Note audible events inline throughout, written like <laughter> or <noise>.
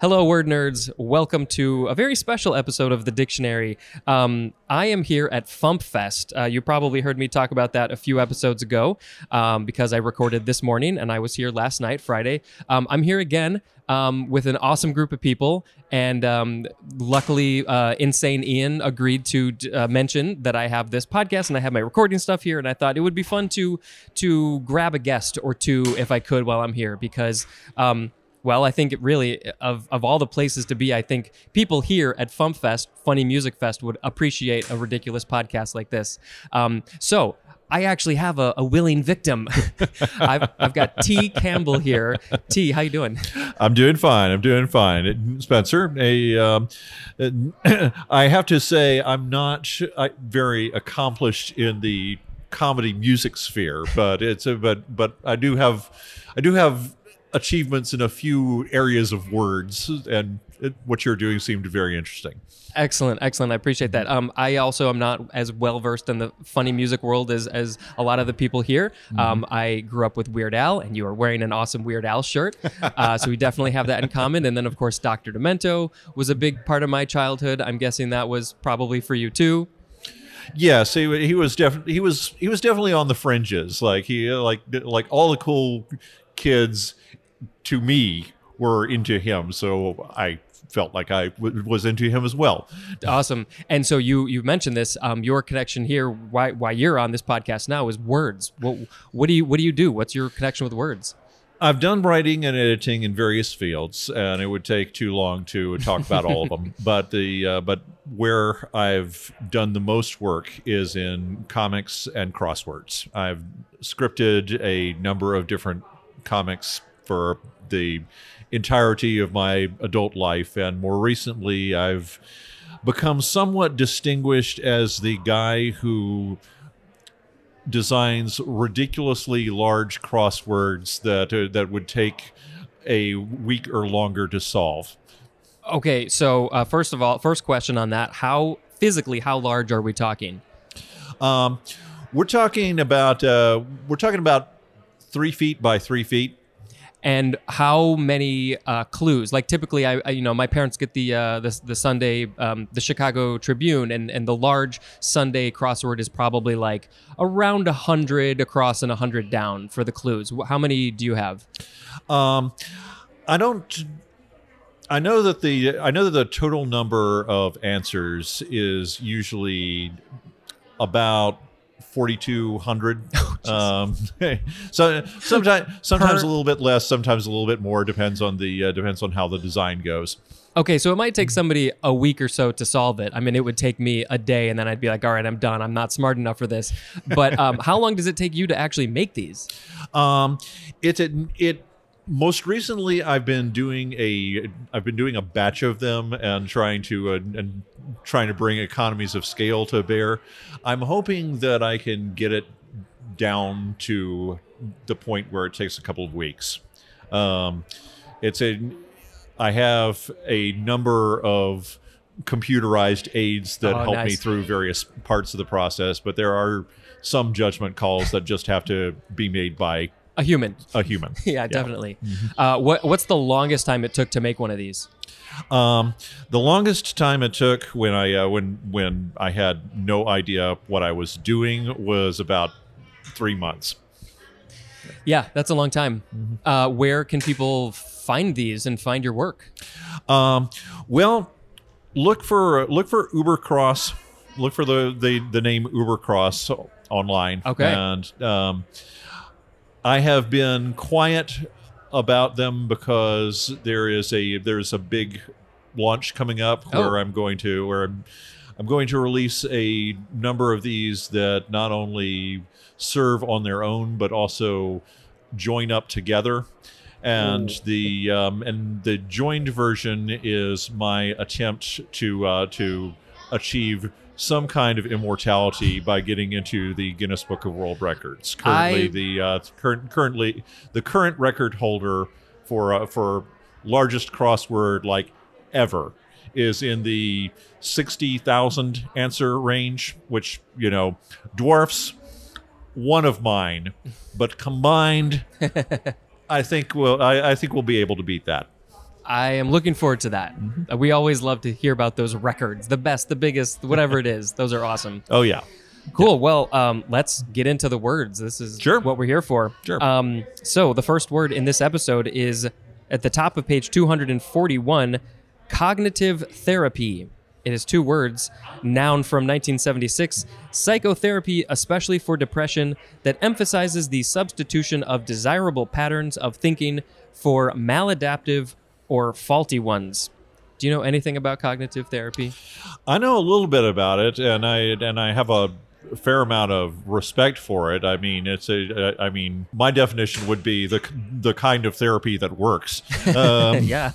Hello, word nerds. Welcome to a very special episode of the dictionary. Um, I am here at Fump Fest. Uh, you probably heard me talk about that a few episodes ago um, because I recorded this morning and I was here last night, Friday. Um, I'm here again um, with an awesome group of people. And um, luckily, uh, Insane Ian agreed to uh, mention that I have this podcast and I have my recording stuff here. And I thought it would be fun to to grab a guest or two if I could while I'm here because. Well, I think it really of of all the places to be, I think people here at Fump Fest, Funny Music Fest, would appreciate a ridiculous podcast like this. Um, so I actually have a, a willing victim. <laughs> I've, I've got T Campbell here. T, how you doing? I'm doing fine. I'm doing fine. Spencer, a, um, <clears throat> I have to say I'm not sh- I, very accomplished in the comedy music sphere, but it's a, but but I do have I do have achievements in a few areas of words, and it, what you're doing seemed very interesting. Excellent, excellent. I appreciate that. Um, I also am not as well versed in the funny music world as as a lot of the people here. Mm-hmm. Um, I grew up with Weird Al, and you are wearing an awesome Weird Al shirt, <laughs> uh, so we definitely have that in common. And then, of course, Doctor Demento was a big part of my childhood. I'm guessing that was probably for you too. Yes, he, he was definitely he was he was definitely on the fringes. Like he like like all the cool kids to me were into him. So I felt like I w- was into him as well. Awesome. And so you you mentioned this. Um, your connection here, why why you're on this podcast now, is words. What what do you what do you do? What's your connection with words? I've done writing and editing in various fields, and it would take too long to talk about all of them. <laughs> But the uh, but where I've done the most work is in comics and crosswords. I've scripted a number of different comics for the entirety of my adult life. And more recently, I've become somewhat distinguished as the guy who designs ridiculously large crosswords that uh, that would take a week or longer to solve. Okay, so uh, first of all, first question on that: How physically, how large are we talking? Um, we're talking about uh, we're talking about three feet by three feet and how many uh, clues. Like typically, I, I, you know my parents get the uh, the, the Sunday um, the Chicago Tribune, and and the large Sunday crossword is probably like around a hundred across and a hundred down for the clues. How many do you have? Um, I don't. I know that the I know that the total number of answers is usually about 4200 <laughs> um, so sometimes sometimes per, a little bit less sometimes a little bit more depends on the uh, depends on how the design goes. Okay so it might take somebody a week or so to solve it. I mean it would take me a day and then i'd be like all right i'm done. I'm not smart enough for this. But um, <laughs> how long does it take you to actually make these? Um, it's it, it most recently i've been doing a i've been doing a batch of them and trying to uh, and trying to bring economies of scale to bear i'm hoping that i can get it down to the point where it takes a couple of weeks um, it's a i have a number of computerized aids that oh, help nice. me through various parts of the process but there are some judgment calls that just have to be made by a human. A human. <laughs> yeah, yeah, definitely. Mm-hmm. Uh, what What's the longest time it took to make one of these? Um, the longest time it took when I uh, when when I had no idea what I was doing was about three months. Yeah, that's a long time. Mm-hmm. Uh, where can people find these and find your work? Um, well, look for look for Ubercross. Look for the the, the name Ubercross online. Okay. And um, I have been quiet about them because there is a there's a big launch coming up oh. where I'm going to where I'm, I'm going to release a number of these that not only serve on their own but also join up together and Ooh. the um, and the joined version is my attempt to uh, to achieve some kind of immortality by getting into the Guinness Book of World Records. Currently, I... the uh, current currently the current record holder for uh, for largest crossword like ever is in the sixty thousand answer range, which you know dwarfs one of mine, but combined, <laughs> I think we'll I, I think we'll be able to beat that. I am looking forward to that. Uh, We always love to hear about those records, the best, the biggest, whatever it is. Those are awesome. Oh yeah. Cool. Well, um, let's get into the words. This is Sure. what we're here for. Sure. Um, so the first word in this episode is at the top of page 241, cognitive therapy. It is two words, noun from 1976, psychotherapy, especially for depression, that emphasizes the substitution of desirable patterns of thinking for maladaptive or faulty ones. Do you know anything about cognitive therapy? I know a little bit about it, and I and I have a fair amount of respect for it. I mean, it's a. I mean, my definition would be the the kind of therapy that works. <laughs> Um, yeah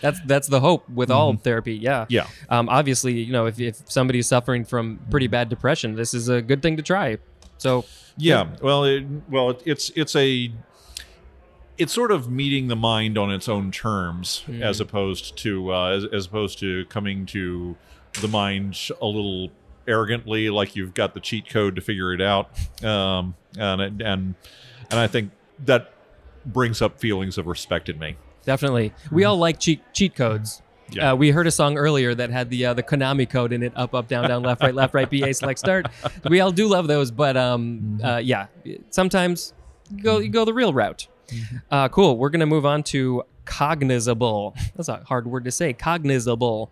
that's that's the hope with all therapy yeah Yeah. um, obviously you know if, if somebody's suffering from pretty bad depression this is a good thing to try so yeah. Well, it, well, it's it's a. It's sort of meeting the mind on its own terms, as opposed to uh, as, as opposed to coming to the mind a little arrogantly, like you've got the cheat code to figure it out. Um, and and and I think that brings up feelings of respect in me. definitely we all like cheat cheat codes Yeah. Uh, we heard a song earlier that had the uh, the Konami code in it: up, up, down, down, left, right, left, right, B, A, select, start. <laughs> We all do love those, but um, uh, yeah, sometimes you go you go the real route. Uh, cool. We're gonna move on to cognizable. That's a hard word to say. Cognizable.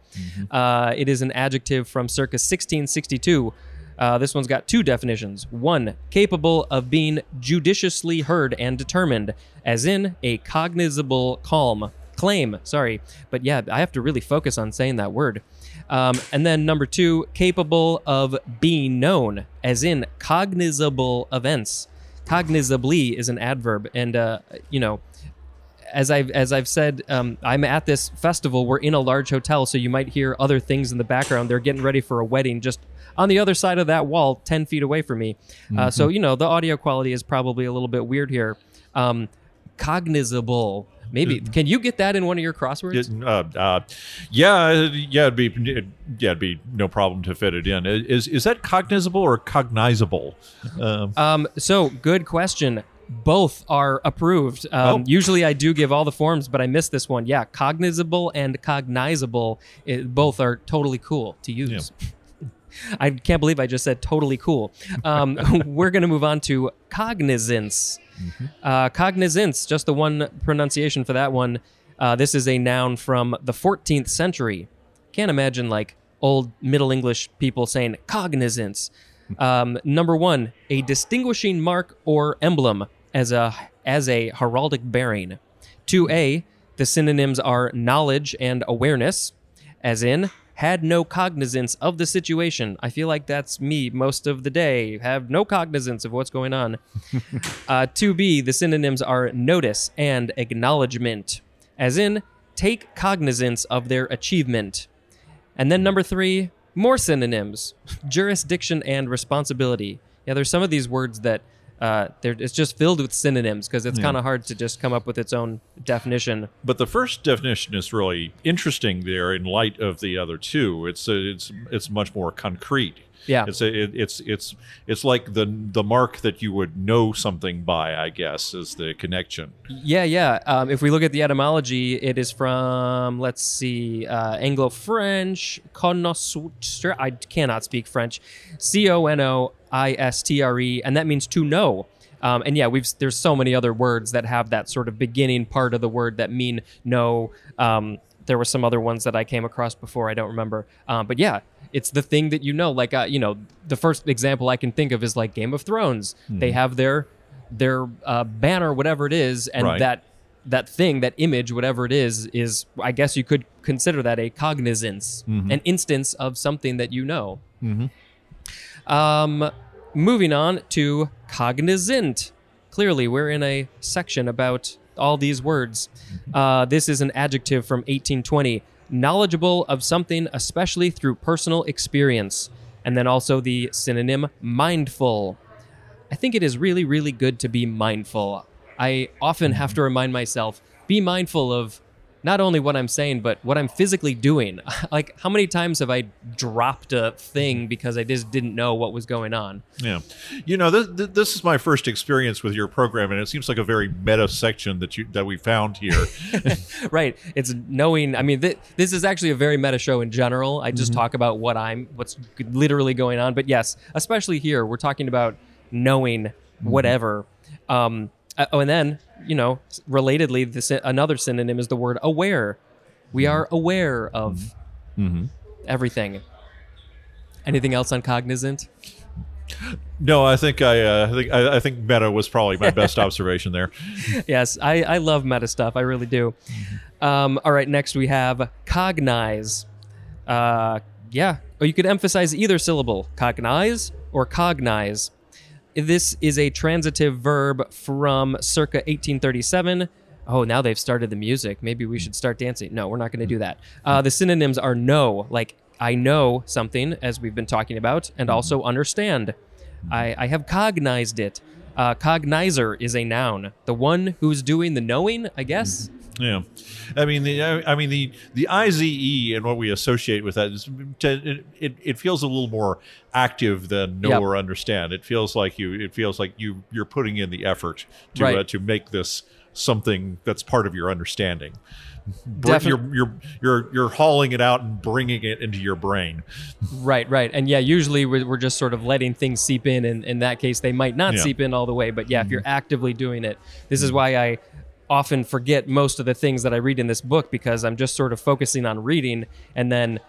Uh, it is an adjective from circa 1662. Uh, this one's got two definitions. One, capable of being judiciously heard and determined, as in a cognizable calm. Claim, sorry. But yeah, I have to really focus on saying that word. Um, and then number two, capable of being known, as in cognizable events. Cognizably is an adverb, and uh, you know, as I've as I've said, um, I'm at this festival. We're in a large hotel, so you might hear other things in the background. They're getting ready for a wedding just on the other side of that wall, ten feet away from me. Uh, so you know the audio quality is probably a little bit weird here. Um, cognizable, maybe. Can you get that in one of your crosswords? Uh, uh, yeah, yeah, it'd be it, yeah, it'd be no problem to fit it in. Is is that cognizable or cognizable? Um, Um, so good question. Both are approved. Um, Oh. Usually I do give all the forms, but I missed this one. Yeah, cognizable and cognizable, it, both are totally cool to use. <laughs> I can't believe I just said totally cool. Um, <laughs> we're going to move on to cognizance. Uh, cognizance, just the one pronunciation for that one. Uh, this is a noun from the 14th century. Can't imagine like old Middle English people saying cognizance. Um, number one, a distinguishing mark or emblem as a as a heraldic bearing. Two A, the synonyms are knowledge and awareness, as in had no cognizance of the situation. I feel like that's me most of the day. Have no cognizance of what's going on. <laughs> Uh, 2b, the synonyms are notice and acknowledgement, as in take cognizance of their achievement. And then number three, more synonyms <laughs> jurisdiction and responsibility. Yeah, there's some of these words that uh, it's just filled with synonyms because it's kind of hard to just come up with its own definition. but the first definition is really interesting there in light of the other two. It's uh, it's it's much more concrete. Yeah. It's a, it, it's it's it's like the the mark that you would know something by. I guess is the connection. Yeah, yeah. Um, if we look at the etymology, it is from, let's see, uh, Anglo French, connaisseur. I cannot speak French. C O N O I S T R E, and that means to know. Um, and yeah, we've there's so many other words that have that sort of beginning part of the word that mean know. Um, there were some other ones that I came across before. I don't remember. Um, but yeah, it's the thing that you know. Like uh, you know, the first example I can think of is like Game of Thrones. They have their their uh, banner, whatever it is, and Right. that that thing, that image, whatever it is, is I guess you could consider that a cognizance, an instance of something that you know. Um, moving on to cognizant. Clearly, we're in a section about all these words. Uh, this is an adjective from 1820 knowledgeable of something, especially through personal experience. And then also the synonym mindful. I think it is really, really good to be mindful. I often have to remind myself be mindful of not only what I'm saying, but what I'm physically doing. <laughs> like, how many times have I dropped a thing because I just didn't know what was going on? Yeah, you know, this, this is my first experience with your program, and it seems like a very meta section that you that we found here. <laughs> right. It's knowing. I mean, th- this is actually a very meta show in general. I just talk about what I'm, what's literally going on. But yes, especially here, we're talking about knowing whatever. Um, uh, oh, and then you know, relatedly, this another synonym is the word aware. We are aware of everything. Anything else on cognizant? no, I think I, uh, I think I, I think meta was probably my best <laughs> observation there. yes, I, I love meta stuff. I really do. Um, all right, next we have cognize. Uh, yeah, or you could emphasize either syllable, cognize or cognize. This is a transitive verb from circa 1837. Oh, now they've started the music. Maybe we should start dancing. No, we're not going to do that. Uh, the synonyms are know, like I know something, as we've been talking about, and also understand. I, I have cognized it. Uh, cognizer is a noun. The one who's doing the knowing, I guess. Yeah, I mean the I mean the the IZE and what we associate with that is it it, it feels a little more active than know Yep. or understand. It feels like you it feels like you you're putting in the effort to Right. uh, to make this something that's part of your understanding. Defin- you're you're you're you're hauling it out and bringing it into your brain. Right, right. And yeah, usually we're, we're just sort of letting things seep in. And in that case, they might not Yeah. seep in all the way. But yeah, if you're actively doing it, this is why I often forget most of the things that I read in this book because I'm just sort of focusing on reading and then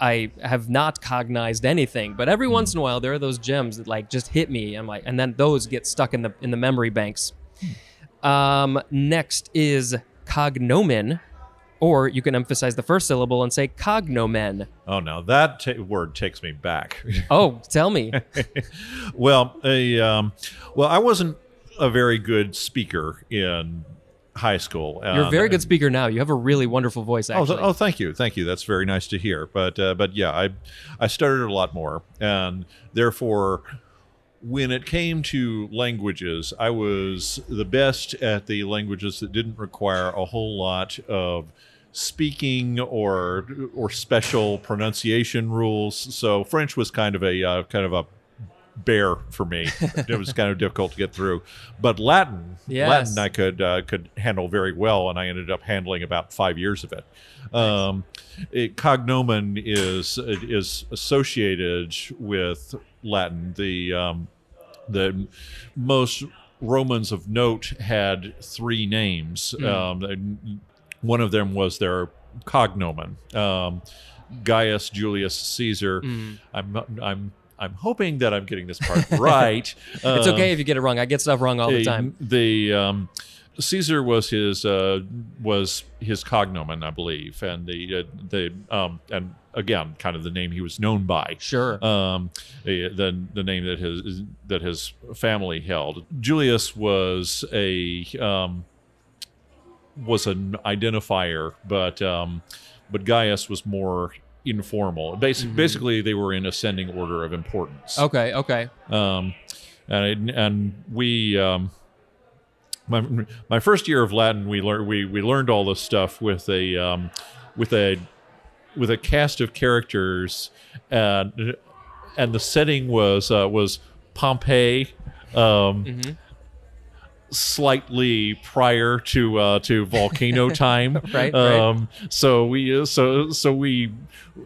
I have not cognized anything. But every once in a while, there are those gems that like just hit me. I'm like, and then those get stuck in the in the memory banks. Um, next is cognomen, or you can emphasize the first syllable and say cognomen. Oh no, that ta word takes me back. <laughs> Oh, tell me. <laughs> well, a um, well, I wasn't a very good speaker in high school. You're a very good speaker now. You have a really wonderful voice, Oh, actually. th- oh, thank you, thank you. That's very nice to hear. But uh, but yeah, I I stuttered a lot more, and therefore, when it came to languages, I was the best at the languages that didn't require a whole lot of speaking or or special pronunciation rules. So French was kind of a uh, kind of a bear for me. it was kind of difficult to get through. But Latin, Yes. Latin, I could uh, could handle very well, and I ended up handling about five years of it. Um, it cognomen is is associated with Latin. The um, the most Romans of note had three names. Um, one of them was their cognomen. Um, Gaius Julius Caesar. I'm I'm I'm hoping that I'm getting this part <laughs> right. it's okay if you get it wrong. I get stuff wrong all the the- time. The um, Caesar was his uh, was his cognomen, I believe, and the uh, the um, and again, kind of the name he was known by. Sure. Um, the the the name that his that his family held. Julius was a um, was an identifier, but um, but Gaius was more informal. Basi- Basically, they were in ascending order of importance okay, okay. um, and and we um, my my first year of Latin we learned we we learned all this stuff with a um, with a with a cast of characters and and the setting was uh, was Pompeii. Um, Slightly prior to uh, to volcano <laughs> time, Right, right. Um, so we uh, so so we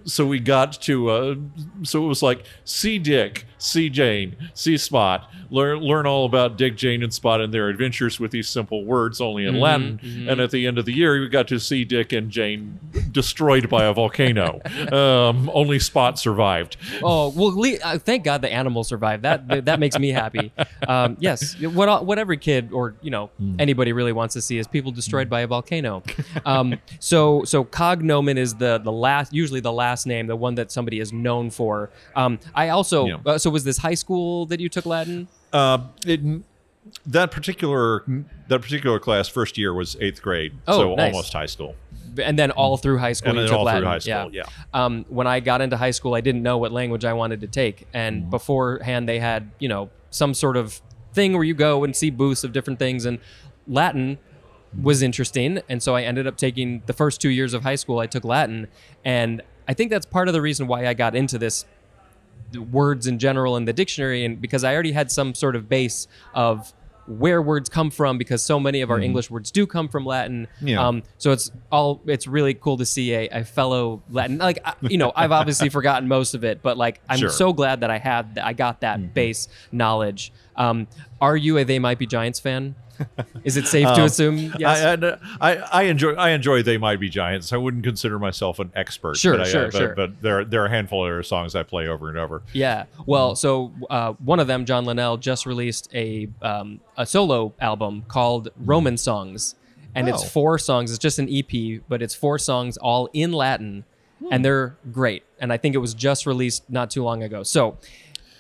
so we got to uh, so it was like see Dick, see Jane, see Spot, learn learn all about Dick, Jane, and Spot and their adventures with these simple words only in Latin. And at the end of the year, we got to see Dick and Jane destroyed by a volcano. <laughs> um, only Spot survived. Oh well, uh, thank God the animal survived. That that makes me happy. <laughs> Um, yes, what what every kid or you know anybody really wants to see is people destroyed by a volcano. <laughs> Um, so so cognomen is the the last usually the last name, the one that somebody is known for. Um, I also Yeah. uh, so was this high school that you took Latin? Uh, it, that particular that particular class first year was eighth grade, Oh, so nice. almost high school. and then all through high school And you then took all through high school, yeah. Um, when I got into high school, I didn't know what language I wanted to take, and Mm-hmm. beforehand they had you know some sort of thing where you go and see booths of different things, and Latin was interesting, and so I ended up taking the first two years of high school. I took Latin, and I think that's part of the reason why I got into this words in general in the dictionary, and because I already had some sort of base of where words come from because so many of our English words do come from Latin. Yeah. Um, so it's all it's really cool to see a, a fellow Latin like I- you know I've obviously <laughs> forgotten most of it, but like I'm Sure. So glad that I had that. I got that base knowledge. Um, are you a They Might Be Giants fan? Is it safe to Um, assume? Yes. I, I, I enjoy I enjoy They Might Be Giants. I wouldn't consider myself an expert. Sure, but I, sure, but, sure. But there there are a handful of their songs I play over and over. Yeah. Well, so uh, one of them, John Linnell, just released a um, a solo album called Roman Songs, and it's Oh. four songs. It's just an EP, but it's four songs all in Latin, and they're great. And I think it was just released not too long ago. So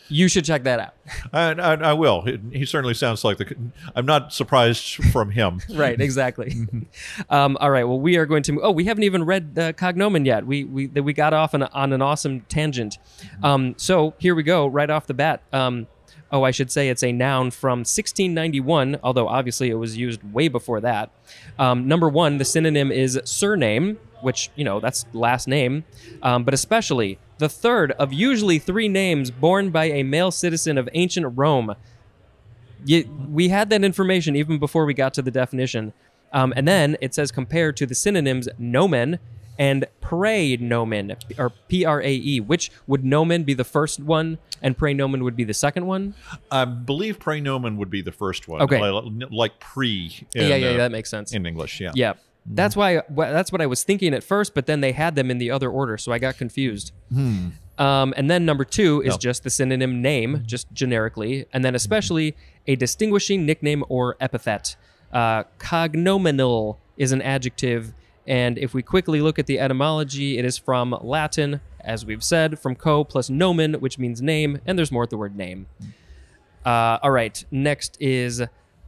you should check that out. <laughs> I, I, I will. He, certainly sounds like the. I'm not surprised from him. <laughs> right. Exactly. <laughs> um, all right. Well, we are going to. Oh, we haven't even read uh, Cognomen yet. We we we got off on, on an awesome tangent. Um, so here we go. Right off the bat. Um, oh, I should say it's a noun from 1691. Although obviously it was used way before that. Um, number one, the synonym is surname, which you know that's last name, um, but especially the third of usually three names borne by a male citizen of ancient Rome you, we had that information even before we got to the definition. Um, and then it says compared to the synonyms nomen and praenomen, or P R A E, which would nomen be the first one and praenomen would be the second one? I believe praenomen would be the first one. Okay. Like, like pre. In, yeah, yeah, uh, that makes sense. in English. Yeah. yeah. That's why that's what I was thinking at first, but then they had them in the other order, so I got confused. Um, and then number two is No. just the synonym name, just generically, and then especially a distinguishing nickname or epithet. Uh, cognominal is an adjective, and if we quickly look at the etymology, it is from Latin, as we've said, from co plus nomen, which means name, and there's more at the word name. Uh, all right, next is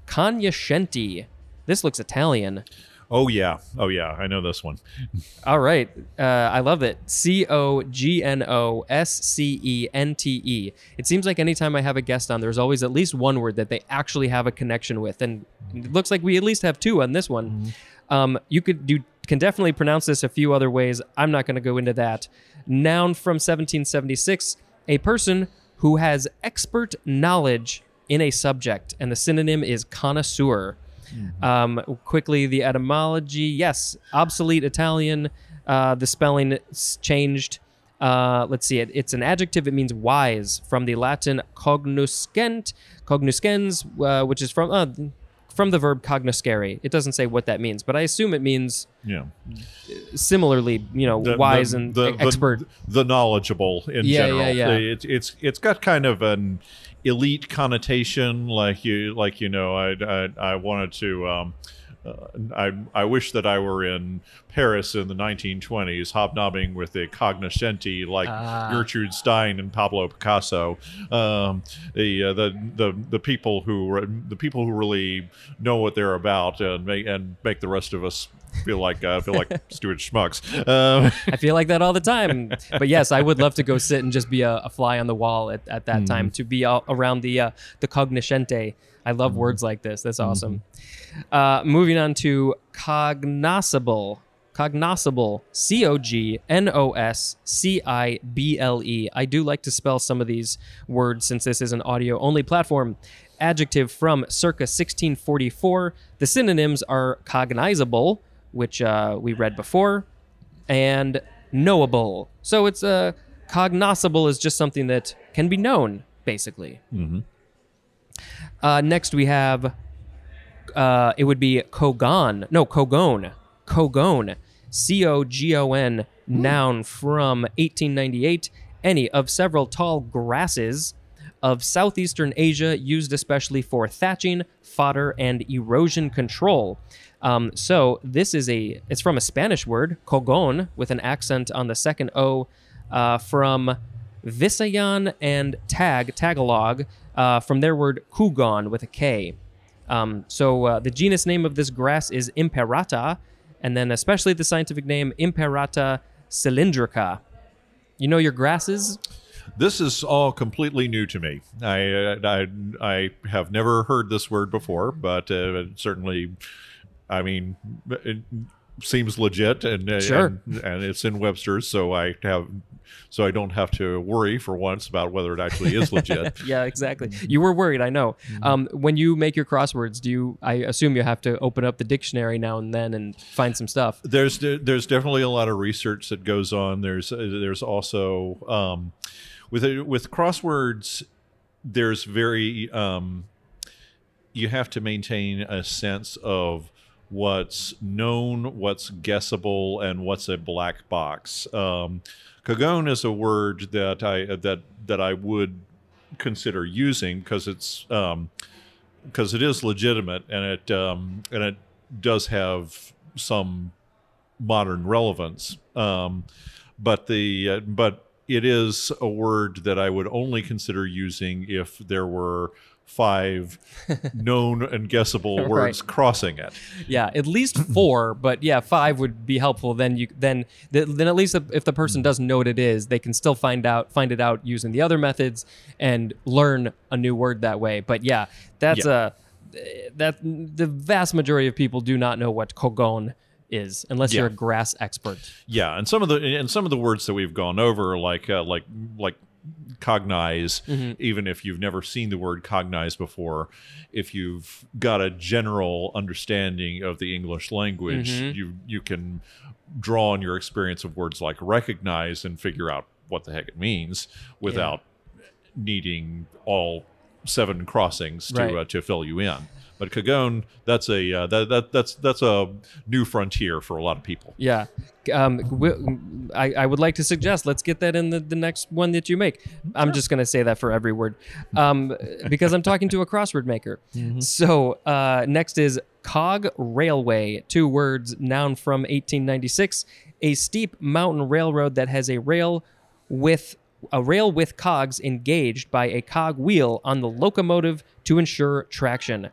cognoscenti. This looks Italian. Oh yeah. Oh yeah. I know this one. <laughs> All right. Uh, I love it. C O G N O S C E N T E. It seems like anytime I have a guest on, there's always at least one word that they actually have a connection with. And it looks like we at least have two on this one. Um, you could you can definitely pronounce this a few other ways. I'm not going to go into that. Noun from 1776, a person who has expert knowledge in a subject, and the synonym is connoisseur. Um, quickly, the etymology yes, obsolete Italian. Uh, the spelling changed. Uh, let's see, it, it's an adjective. It means wise from the Latin cognoscent, cognoscens, uh, which is from uh, from the verb cognoscere. It doesn't say what that means, but I assume it means Yeah. similarly, you know, The- wise the- and the, expert. The, knowledgeable in Yeah, general. yeah, yeah. It's it's it's got kind of an elite connotation. Like you like you know. I I, I wanted to. Um, uh, I I wish that I were in Paris in the 1920s, hobnobbing with a cognoscenti like Ah. Gertrude Stein and Pablo Picasso. Um, the, uh, the the the people who the people who really know what they're about and make and make the rest of us feel like uh, feel like <laughs> stupid schmucks. Um, I feel like that all the time. <laughs> But yes, I would love to go sit and just be a, a fly on the wall at, at that time to be all around the uh, the cognoscente. I love words like this. That's awesome. Uh, moving on to cognoscible. Cognoscible. C O G N O S C I B L E. I do like to spell some of these words since this is an audio only platform. Adjective from circa 1644. The synonyms are cognizable, which uh, we read before, and knowable. So it's uh, cognoscible is just something that can be known, basically. Uh, next we have uh, it would be cogon. No, cogon. cogon. C O G O N. Noun from 1898. Any of several tall grasses of southeastern Asia used especially for thatching, fodder, and erosion control. Um, so this is a. It's from a Spanish word, cogon, with an accent on the second O, uh, from Visayan and Tag, Tagalog, uh, from their word Kugon with a K. Um, so uh, the genus name of this grass is Imperata, and then especially the scientific name Imperata cylindrica. You know your grasses? This is all completely new to me. I uh, I, I have never heard this word before, but uh, certainly I mean, it seems legit, and uh, Sure. and, and it's in Webster's, so I have, so I don't have to worry for once about whether it actually is legit. <laughs> Yeah, exactly. You were worried, I know. Um, when you make your crosswords, do you? I assume you have to open up the dictionary now and then and find some stuff. there's there's definitely a lot of research that goes on. There's there's also um, with with crosswords. There's very um, you have to maintain a sense of what's known, what's guessable, and what's a black box. Um, is a word that I that that I would consider using because it's because it is legitimate and it um, and it does have some modern relevance. Um, but the uh, but it is a word that I would only consider using if there were five <laughs> known and guessable words Right. crossing it. Yeah, at least four, <laughs> but yeah, five would be helpful. Then you then then at least if the person hmm. doesn't know what it is, they can still find out find it out using the other methods and learn a new word that way. But yeah, that's Yeah. a eh, that the vast majority of people do not know what cogon is unless you're a grass expert. Yeah, and some of the and some of the words that we've gone over, like uh, like like cognize, even if you've never seen the word cognize before, if you've got a general understanding of the English language, you you can draw on your experience of words like recognize and figure out what the heck it means without needing all seven crossings to Right. uh, to fill you in. But Kagon, that's a uh, that, that that's that's a new frontier for a lot of people. Yeah. Um, wi- I, I would like to suggest let's get that in the, the next one that you make. I'm just going to say that for every word um, because I'm talking to a crossword maker. So uh, next is cog railway, two words, noun from 1896, a steep mountain railroad that has a rail with a rail with cogs engaged by a cog wheel on the locomotive to ensure traction.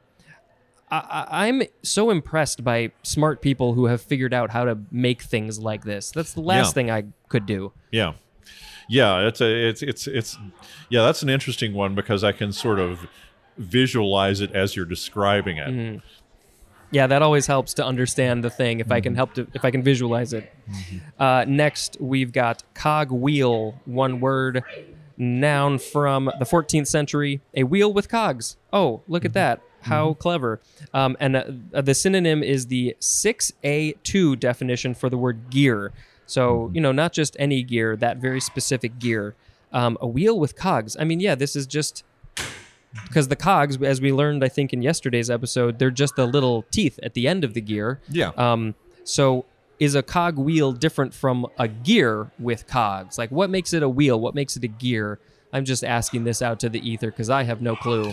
I, I- I'm so impressed by smart people who have figured out how to make things like this. That's the last Yeah. thing I could do. Yeah. Yeah, it's a it's it's it's yeah, that's an interesting one because I can sort of visualize it as you're describing it. Mm-hmm. Yeah, that always helps to understand the thing if I can mm-hmm. help to if I can visualize it. Mm-hmm. Uh, next, we've got cog wheel, one word, noun from the 14th century, a wheel with cogs. Oh, look at that! How clever! Um, and uh, the synonym is the 6A2 definition for the word gear. So you know, not just any gear, that very specific gear. Um, a wheel with cogs. I mean, yeah, this is just because the cogs, as we learned, I think in yesterday's episode, they're just the little teeth at the end of the gear. Yeah. Um, so is a cog wheel different from a gear with cogs? Like, what makes it a wheel? What makes it a gear? I'm just asking this out to the ether because I have no clue.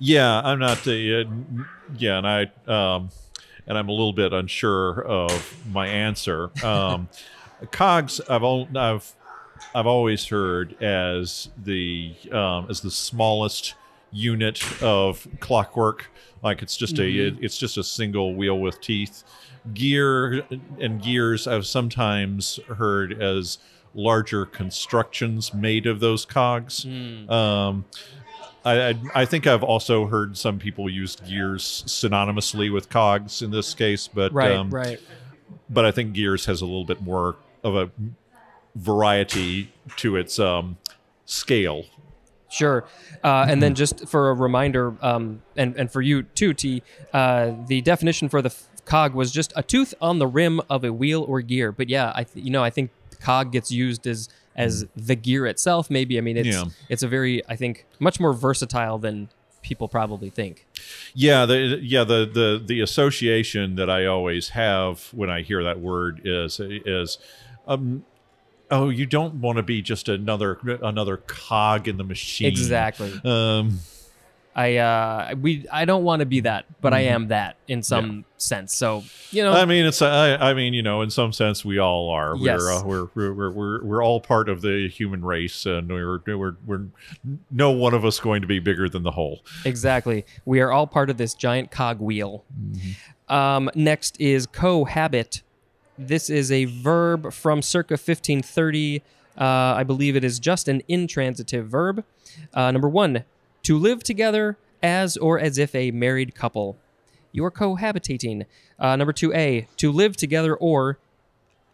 Yeah, I'm not the uh, yeah, and I um and I'm a little bit unsure of my answer. Um <laughs> cogs I've al- I've I've always heard as the um as the smallest unit of clockwork like it's just a it's just a single wheel with teeth. Gear and gears i've sometimes heard as larger constructions made of those cogs. Um I, I think I've also heard some people use gears synonymously with cogs in this case, but Right, um, right. but I think gears has a little bit more of a variety to its um, scale. Sure. Uh, and then just for a reminder, um, and, and for you too, T, uh, the definition for the f- cog was just a tooth on the rim of a wheel or gear. But yeah, I th- you know I think cog gets used as as the gear itself. Maybe I mean it's Yeah. it's a very I think much more versatile than people probably think. Yeah, the yeah the the the association that I always have when I hear that word is is um oh you don't want to be just another another cog in the machine. Exactly. Um I uh we I don't want to be that, but I am that in some sense. So you know, I mean, it's I, I mean, you know, in some sense, we all are. Yes. We're, uh, we're, we're we're we're we're all part of the human race, and we're we're we're no one of us going to be bigger than the whole. Exactly. We are all part of this giant cog wheel. Um, next is cohabit. This is a verb from circa 1530. Uh, I believe it is just an intransitive verb. Uh, number one, to live together as or as if a married couple. you are cohabitating. Uh, number two A, to live together or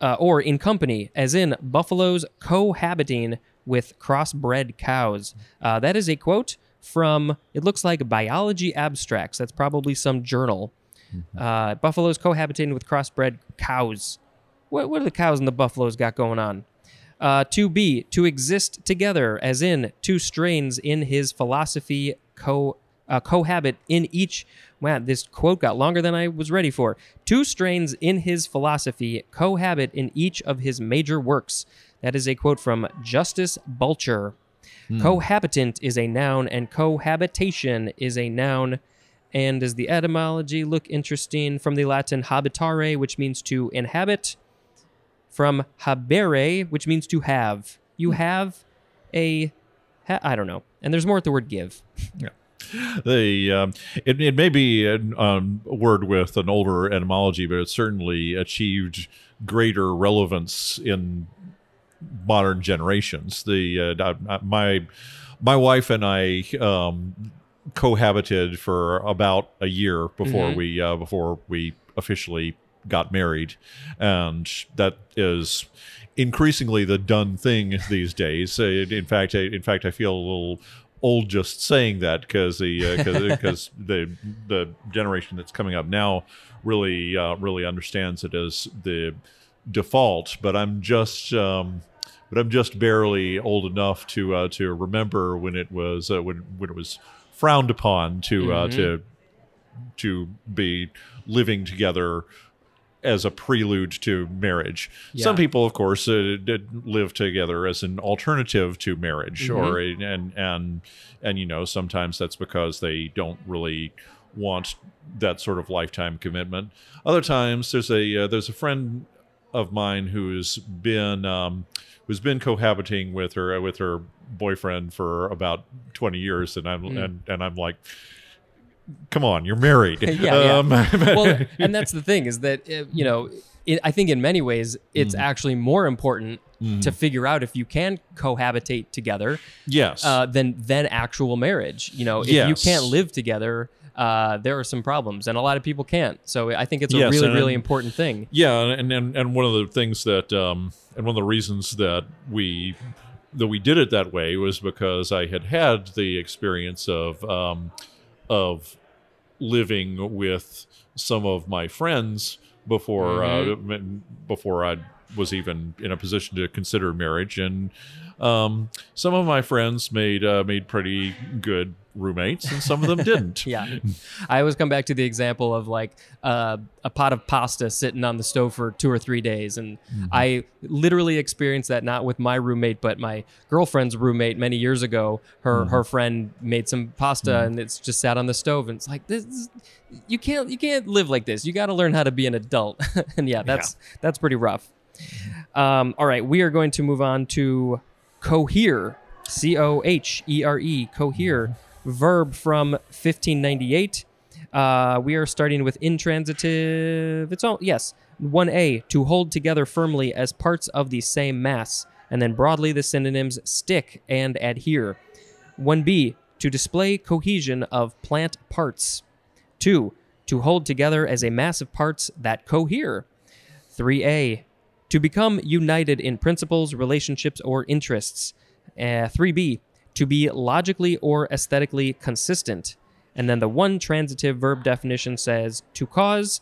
uh, or in company, as in buffaloes cohabiting with crossbred cows. Uh, that is a quote from, it looks like Biology Abstracts. That's probably some journal. Uh, buffaloes cohabitating with crossbred cows. What, what do the cows and the buffaloes got going on? Uh, 2b, to exist together, as in two strains in his philosophy co uh, cohabit in each. Wow, this quote got longer than I was ready for. Two strains in his philosophy cohabit in each of his major works. That is a quote from Justus Buchler. Cohabitant is a noun, and cohabitation is a noun. And does the etymology look interesting? From the Latin habitare, which means to inhabit, from habere, which means to have. You have a, ha- I don't know. And there's more at the word give. <laughs> Yeah. the um, it, it may be a um, word with an older etymology, but it certainly achieved greater relevance in modern generations. The uh, my my wife and I um, cohabited for about a year before Mhm. we uh, before we officially got married, and that is increasingly the done thing these days. Uh, in fact, I, in fact, I feel a little old just saying that because the because <laughs> the the generation that's coming up now really uh, really understands it as the default. But I'm just um, but I'm just barely old enough to uh, to remember when it was uh, when when it was frowned upon to uh, Mhm. to to be living together as a prelude to marriage. Some people, of course, uh, did live together as an alternative to marriage, or a, and and and you know sometimes that's because they don't really want that sort of lifetime commitment. Other times, there's a uh, there's a friend of mine who's been um, who's been cohabiting with her with her boyfriend for about 20 years, and I'm Mm. and, and I'm like. Come on, you're married. <laughs> Yeah, yeah. Um, <laughs> well, and that's the thing is that uh, you know, it, I think in many ways it's Mm. actually more important to figure out if you can cohabitate together yes. uh, than than actual marriage. You know, if you can't live together, uh, there are some problems, and a lot of people can't. So I think it's a Yes, really, and- really important thing. Yeah, and and and one of the things that um and one of the reasons that we that we did it that way was because I had had the experience of um of living with some of my friends before uh, before I was even in a position to consider marriage and um, some of my friends made uh, made pretty good roommates and some of them <laughs> didn't. Yeah, I always come back to the example of like uh, a pot of pasta sitting on the stove for two or three days, and Mm-hmm. I literally experienced that not with my roommate, but my girlfriend's roommate many years ago. Her Mm-hmm. her friend made some pasta, and it's just sat on the stove, and it's like this. is- you can't you can't live like this. You got to learn how to be an adult, <laughs> and yeah, that's that's pretty rough. Um, all right, we are going to move on to cohere, C O H E R E, cohere, verb from 1598. Uh, we are starting with intransitive. It's all yes. One A to hold together firmly as parts of the same mass, and then broadly the synonyms stick and adhere. One B to display cohesion of plant parts. Two to hold together as a mass of parts that cohere. 3A, to become united in principles, relationships, or interests. Uh, 3B, to be logically or aesthetically consistent. And then the one transitive verb definition says to cause,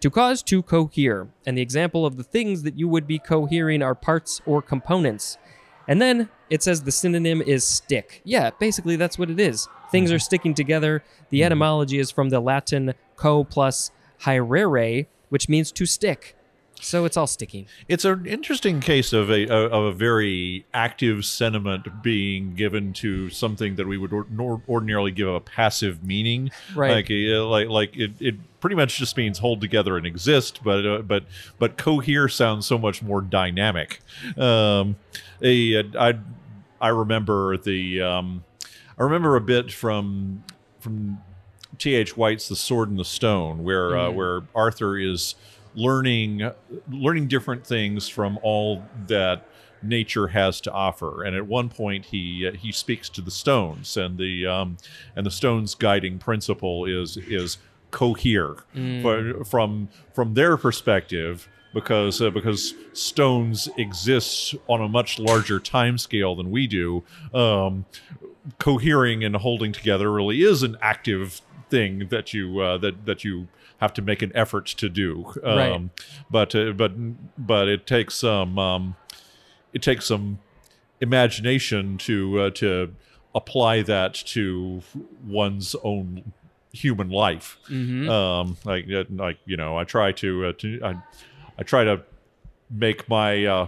to cause to cohere. And the example of the things that you would be cohering are parts or components. And then it says the synonym is stick. Yeah, basically that's what it is. Things are sticking together. The etymology is from the Latin co plus haerere, which means to stick. So it's all sticking. It's an interesting case of a of a very active sentiment being given to something that we would or, ordinarily give a passive meaning. Right. Like like like it, it pretty much just means hold together and exist. But uh, but but cohere sounds so much more dynamic. Um, a, I I remember the um, I remember a bit from from T.H. White's The Sword and the Stone, where uh, Mhm. where Arthur is learning learning different things from all that nature has to offer. And at one point, he uh, he speaks to the stones, and the um, and the stones' guiding principle is is cohere for, from from their perspective because uh, because stones exist on a much larger time scale than we do. Um, cohering and holding together really is an active thing that you uh, that that you have to make an effort to do. Um, Right. But uh, but but it takes some um, it takes some imagination to uh, to apply that to one's own human life. Mm-hmm. Um, like uh, like you know, I try to uh, to I, I try to make my uh,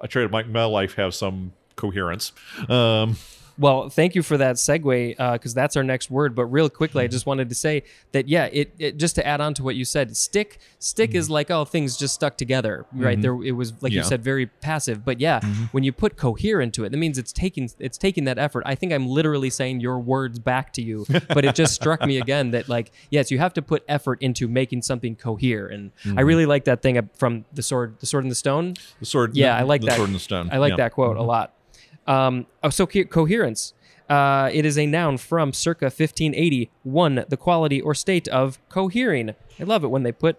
I try to make my life have some coherence. Um, Well, thank you for that segue uh, because that's our next word. But real quickly, I mm-hmm. just wanted to say that yeah, it, it just to add on to what you said, stick stick is mm-hmm. like oh things just stuck together, right? Mm-hmm. There it was like you said, very passive. But yeah, when you put cohere into it, that means it's taking it's taking that effort. I think I'm literally saying your words back to you, but it just struck me again that like yes, you have to put effort into making something cohere, and I really like that thing uh, from the sword, the sword and the stone. the sword, Yeah, I like the that. sword and the stone. I like Yeah. that quote a lot. Um, oh, so co- coherence. Uh, it is a noun from circa 1580. One, the quality or state of cohering. I love it when they put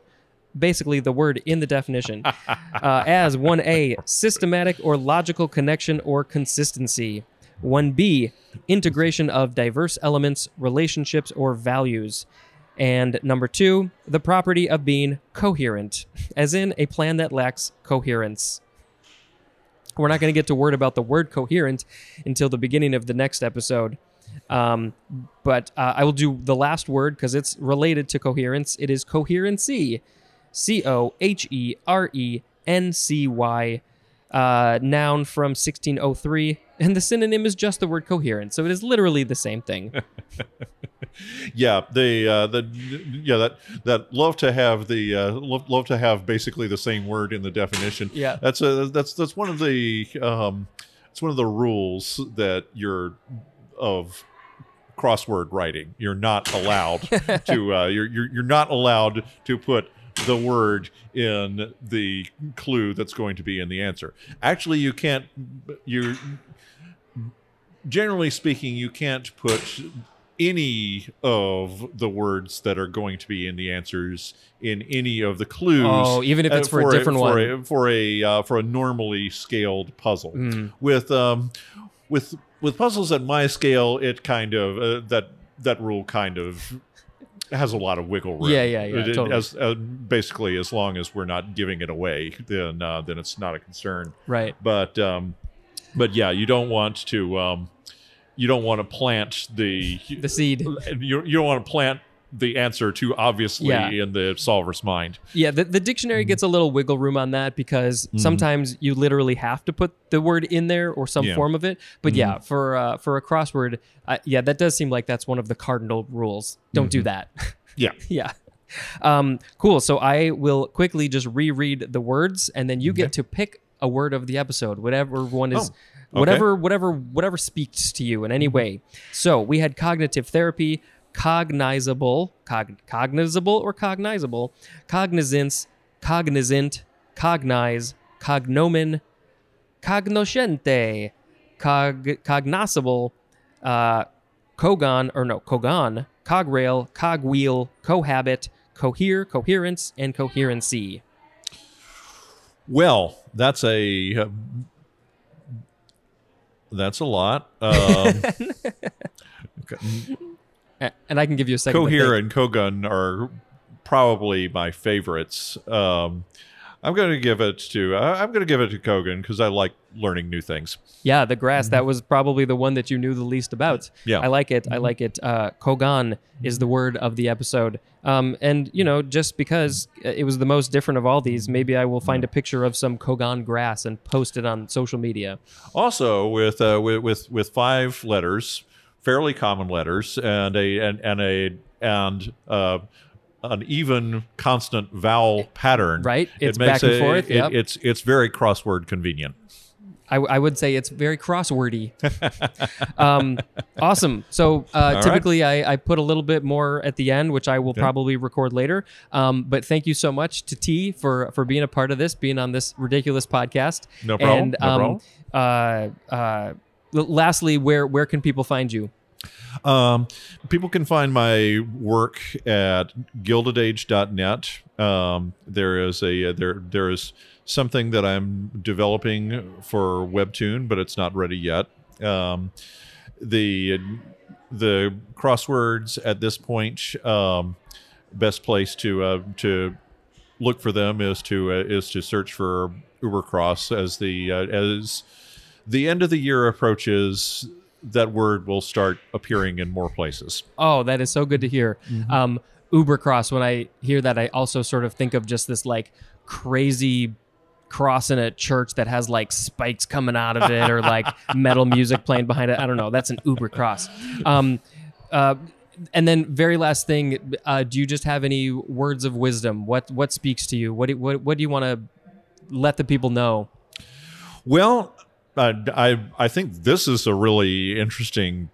basically the word in the definition. <laughs> uh, as 1a, systematic or logical connection or consistency. 1b, integration of diverse elements, relationships, or values. And number two, the property of being coherent, as in a plan that lacks coherence. We're not going to get to word about the word coherent until the beginning of the next episode. Um, but uh, I will do the last word because it's related to coherence. It is coherency. C O H E R E N C Y. Uh, noun from 1603. <laughs> And the synonym is just the word coherent. So it is literally the same thing. <laughs> yeah they uh the yeah that that love to have the uh love, love to have basically the same word in the definition Yeah. that's a that's that's one of the um it's one of the rules that you're of crossword writing you're not allowed <laughs> to uh you're, you're you're not allowed to put the word in the clue that's going to be in the answer actually you can't you generally speaking, you can't put any of the words that are going to be in the answers in any of the clues. Oh, even if it's for a different for one. A, for a uh, for a normally scaled puzzle. Hmm. With um, with with puzzles at my scale, it kind of uh, that that rule kind of has a lot of wiggle room. Yeah, yeah, yeah, it- totally. As, uh, basically, as long as we're not giving it away, then uh, then it's not a concern right. but um, but yeah, you don't want to um, you don't want to plant the <laughs> The seed. you, you don't want to plant the answer too obviously Yeah. in the solver's mind. Yeah, the, the dictionary gets a little wiggle room on that because sometimes you literally have to put the word in there or some Yeah. form of it. But yeah, for uh, for a crossword, uh, yeah, that does seem like that's one of the cardinal rules. Don't do that. <laughs> Yeah. yeah. Um, cool. So I will quickly just reread the words, and then you get to pick a word of the episode, whatever one is, Oh, okay. whatever, whatever, whatever speaks to you in any way. So we had cognitive therapy, cognizable, cog- cognizable or cognizable, cognizance, cognizant, cognize, cognomen, cognoscente, cog- cognoscible, uh, or no, Cogon, Cograil, Cogwheel, Cohabit, Cohere, Coherence, and Coherency. Well, that's a that's a lot. Um, <laughs> A- And I can give you a second. to Cohere and Cogon are probably my favorites. Um, I'm going to give it to I- I'm going to give it to cogon because I like learning new things. Yeah, the grass. That was probably the one that you knew the least about. Yeah. I like it. I like it. Uh, cogon is the word of the episode. Um, and you know, just because it was the most different of all these, maybe I will find a picture of some cogon grass and post it on social media. Also, with uh, with, with with five letters, fairly common letters, and a and, and a and uh, an even constant vowel pattern. Right. It It's makes back and a- forth, it- yep. it's it's very crossword convenient. I, I would say it's very crosswordy. <laughs> um, awesome. So uh, right. typically I, I put a little bit more at the end, which I will probably record later. Um, but thank you so much to T for for being a part of this, being on this ridiculous podcast. No problem, And no um, uh, uh, lastly, where where can people find you? Um, people can find my work at guildedage.net. Um, there is a there there is something that I'm developing for Webtoon, but it's not ready yet. Um, the the crosswords at this point, um, best place to uh, to look for them is to uh, is to search for Ubercross as the uh, as the end of the year approaches. That word will start appearing in more places. Oh, that is so good to hear. Um, Ubercross. When I hear that, I also sort of think of just this like crazy cross in a church that has like spikes coming out of it or like <laughs> metal music playing behind it. I don't know. That's an Uber cross. Um, uh, and then very last thing, uh, do you just have any words of wisdom? What what speaks to you? What do, what what do you want to let the people know? Well, uh, I I think this is a really interesting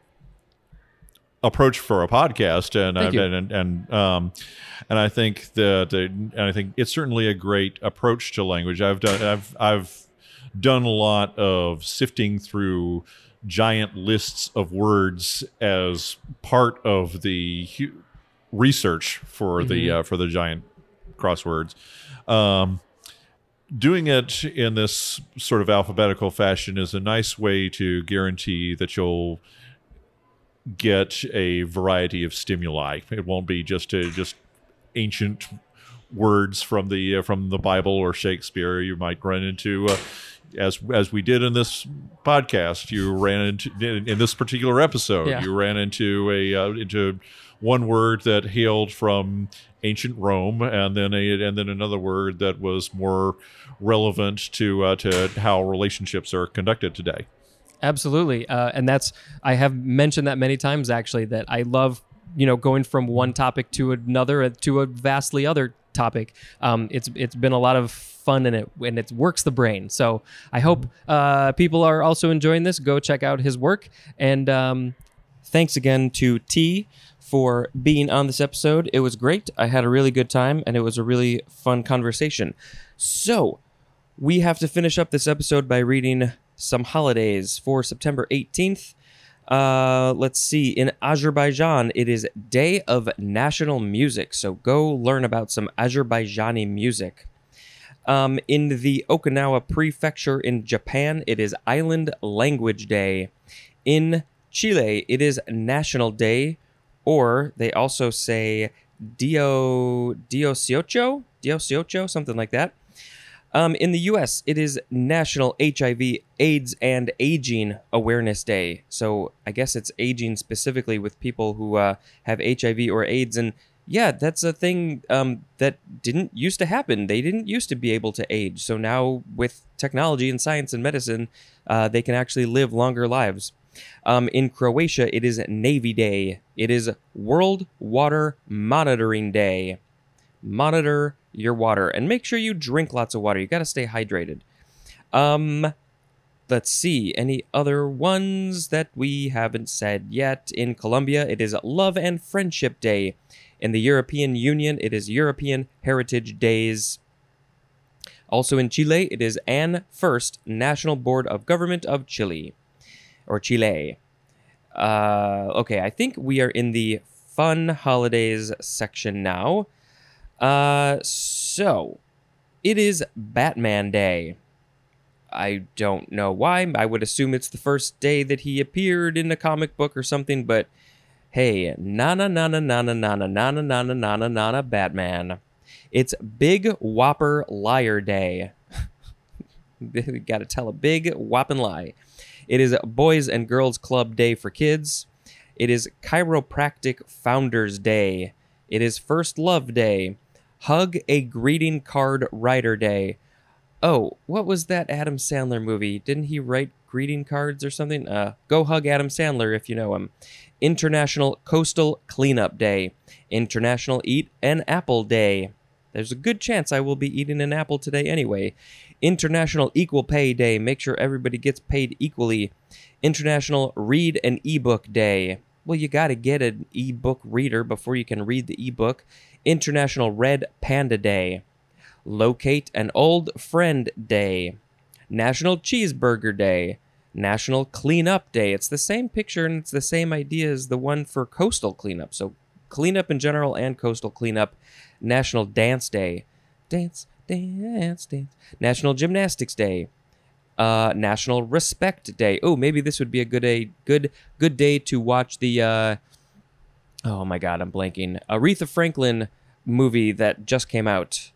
approach for a podcast, and Thank uh, you. and and um, and I think that uh, and I think it's certainly a great approach to language. I've done I've I've done a lot of sifting through giant lists of words as part of the hu- research for the uh, for the giant crosswords. Um, doing it in this sort of alphabetical fashion is a nice way to guarantee that you'll get a variety of stimuli. It won't be just a, just ancient words from the uh, from the Bible or Shakespeare. You might run into. Uh, as as we did in this podcast, you ran into in, in this particular episode. Yeah. You ran into a uh, into one word that hailed from ancient Rome, and then a and then another word that was more relevant to uh, to how relationships are conducted today. Absolutely, uh, and that's I have mentioned that many times actually that I love you know going from one topic to another uh, to a vastly other topic. Um, it's it's been a lot of fun and it and it works the brain. So I hope uh, people are also enjoying this. Go check out his work and um, thanks again to T for being on this episode. It was great. I had a really good time and it was a really fun conversation. So we have to finish up this episode by reading some holidays for September 18th. Uh, let's see. In Azerbaijan, it is Day of National Music. So go learn about some Azerbaijani music. Um, in the Okinawa Prefecture in Japan, it is Island Language Day. In Chile, it is National Day, or they also say Dio Diociocho, Diociocho, something like that. Um, in the U.S., it is National HIV, AIDS, and Aging Awareness Day. So I guess it's aging specifically with people who uh, have HIV or AIDS. And yeah, that's a thing um, that didn't used to happen. They didn't used to be able to age. So now with technology and science and medicine, uh, they can actually live longer lives. Um, in Croatia, it is Navy Day. It is World Water Monitoring Day monitor your water and make sure you drink lots of water. You got to stay hydrated. Um let's see any other ones that we haven't said yet. In Colombia, it is Love and Friendship Day. In the European Union, it is European Heritage Days. Also in Chile, it is Anne First National Board of Government of Chile or Chile. Uh, okay, I think we are in the fun holidays section now. Uh, so it is Batman Day. I don't know why. I would assume it's the first day that he appeared in a comic book or something, but hey, nana nana nana nana nana nana nana nana Batman. It's Big Whopper Liar Day. Got to tell a big whopping lie. It is Boys and Girls Club Day for kids. It is Chiropractic Founders Day. It is First Love Day. Hug a Greeting Card Writer Day. Oh, what was that Adam Sandler movie? Didn't he write greeting cards or something? Uh, go hug Adam Sandler if you know him. International Coastal Cleanup Day. International Eat an Apple Day. There's a good chance I will be eating an apple today anyway. International Equal Pay Day. Make sure everybody gets paid equally. International Read an Ebook Day. Well, you got to get an ebook reader before you can read the ebook. International Red Panda Day. Locate an Old Friend Day. National Cheeseburger Day. National Cleanup Day. It's the same picture and it's the same idea as the one for coastal cleanup. So, cleanup in general and coastal cleanup. National Dance Day. Dance, dance, dance. National Gymnastics Day. Uh, National Respect Day. Oh, maybe this would be a good a good good day to watch the. Uh, oh my God, I'm blanking. Aretha Franklin movie that just came out.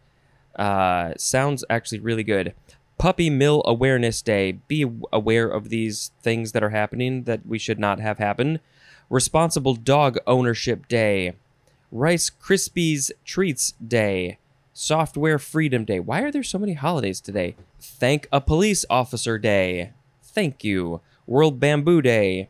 Uh, sounds actually really good. Puppy Mill Awareness Day. Be aware of these things that are happening that we should not have happen. Responsible Dog Ownership Day. Rice Krispies Treats Day. Software Freedom Day. Why are there so many holidays today? Thank a Police Officer Day. Thank you. World Bamboo Day.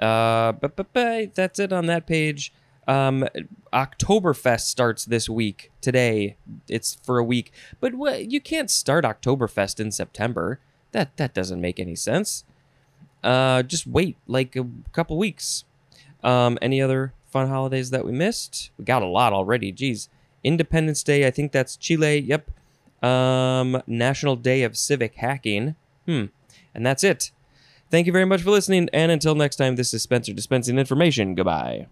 Uh, but, but, but that's it on that page. Um, Oktoberfest starts this week. Today, it's for a week, but what, you can't start Oktoberfest in September. That that doesn't make any sense. Uh, just wait like a couple weeks. Um, any other fun holidays that we missed? We got a lot already. Geez, Independence Day. I think that's Chile. Yep. Um, National Day of Civic Hacking. Hmm. And that's it. Thank you very much for listening. And until next time, this is Spencer dispensing information. Goodbye.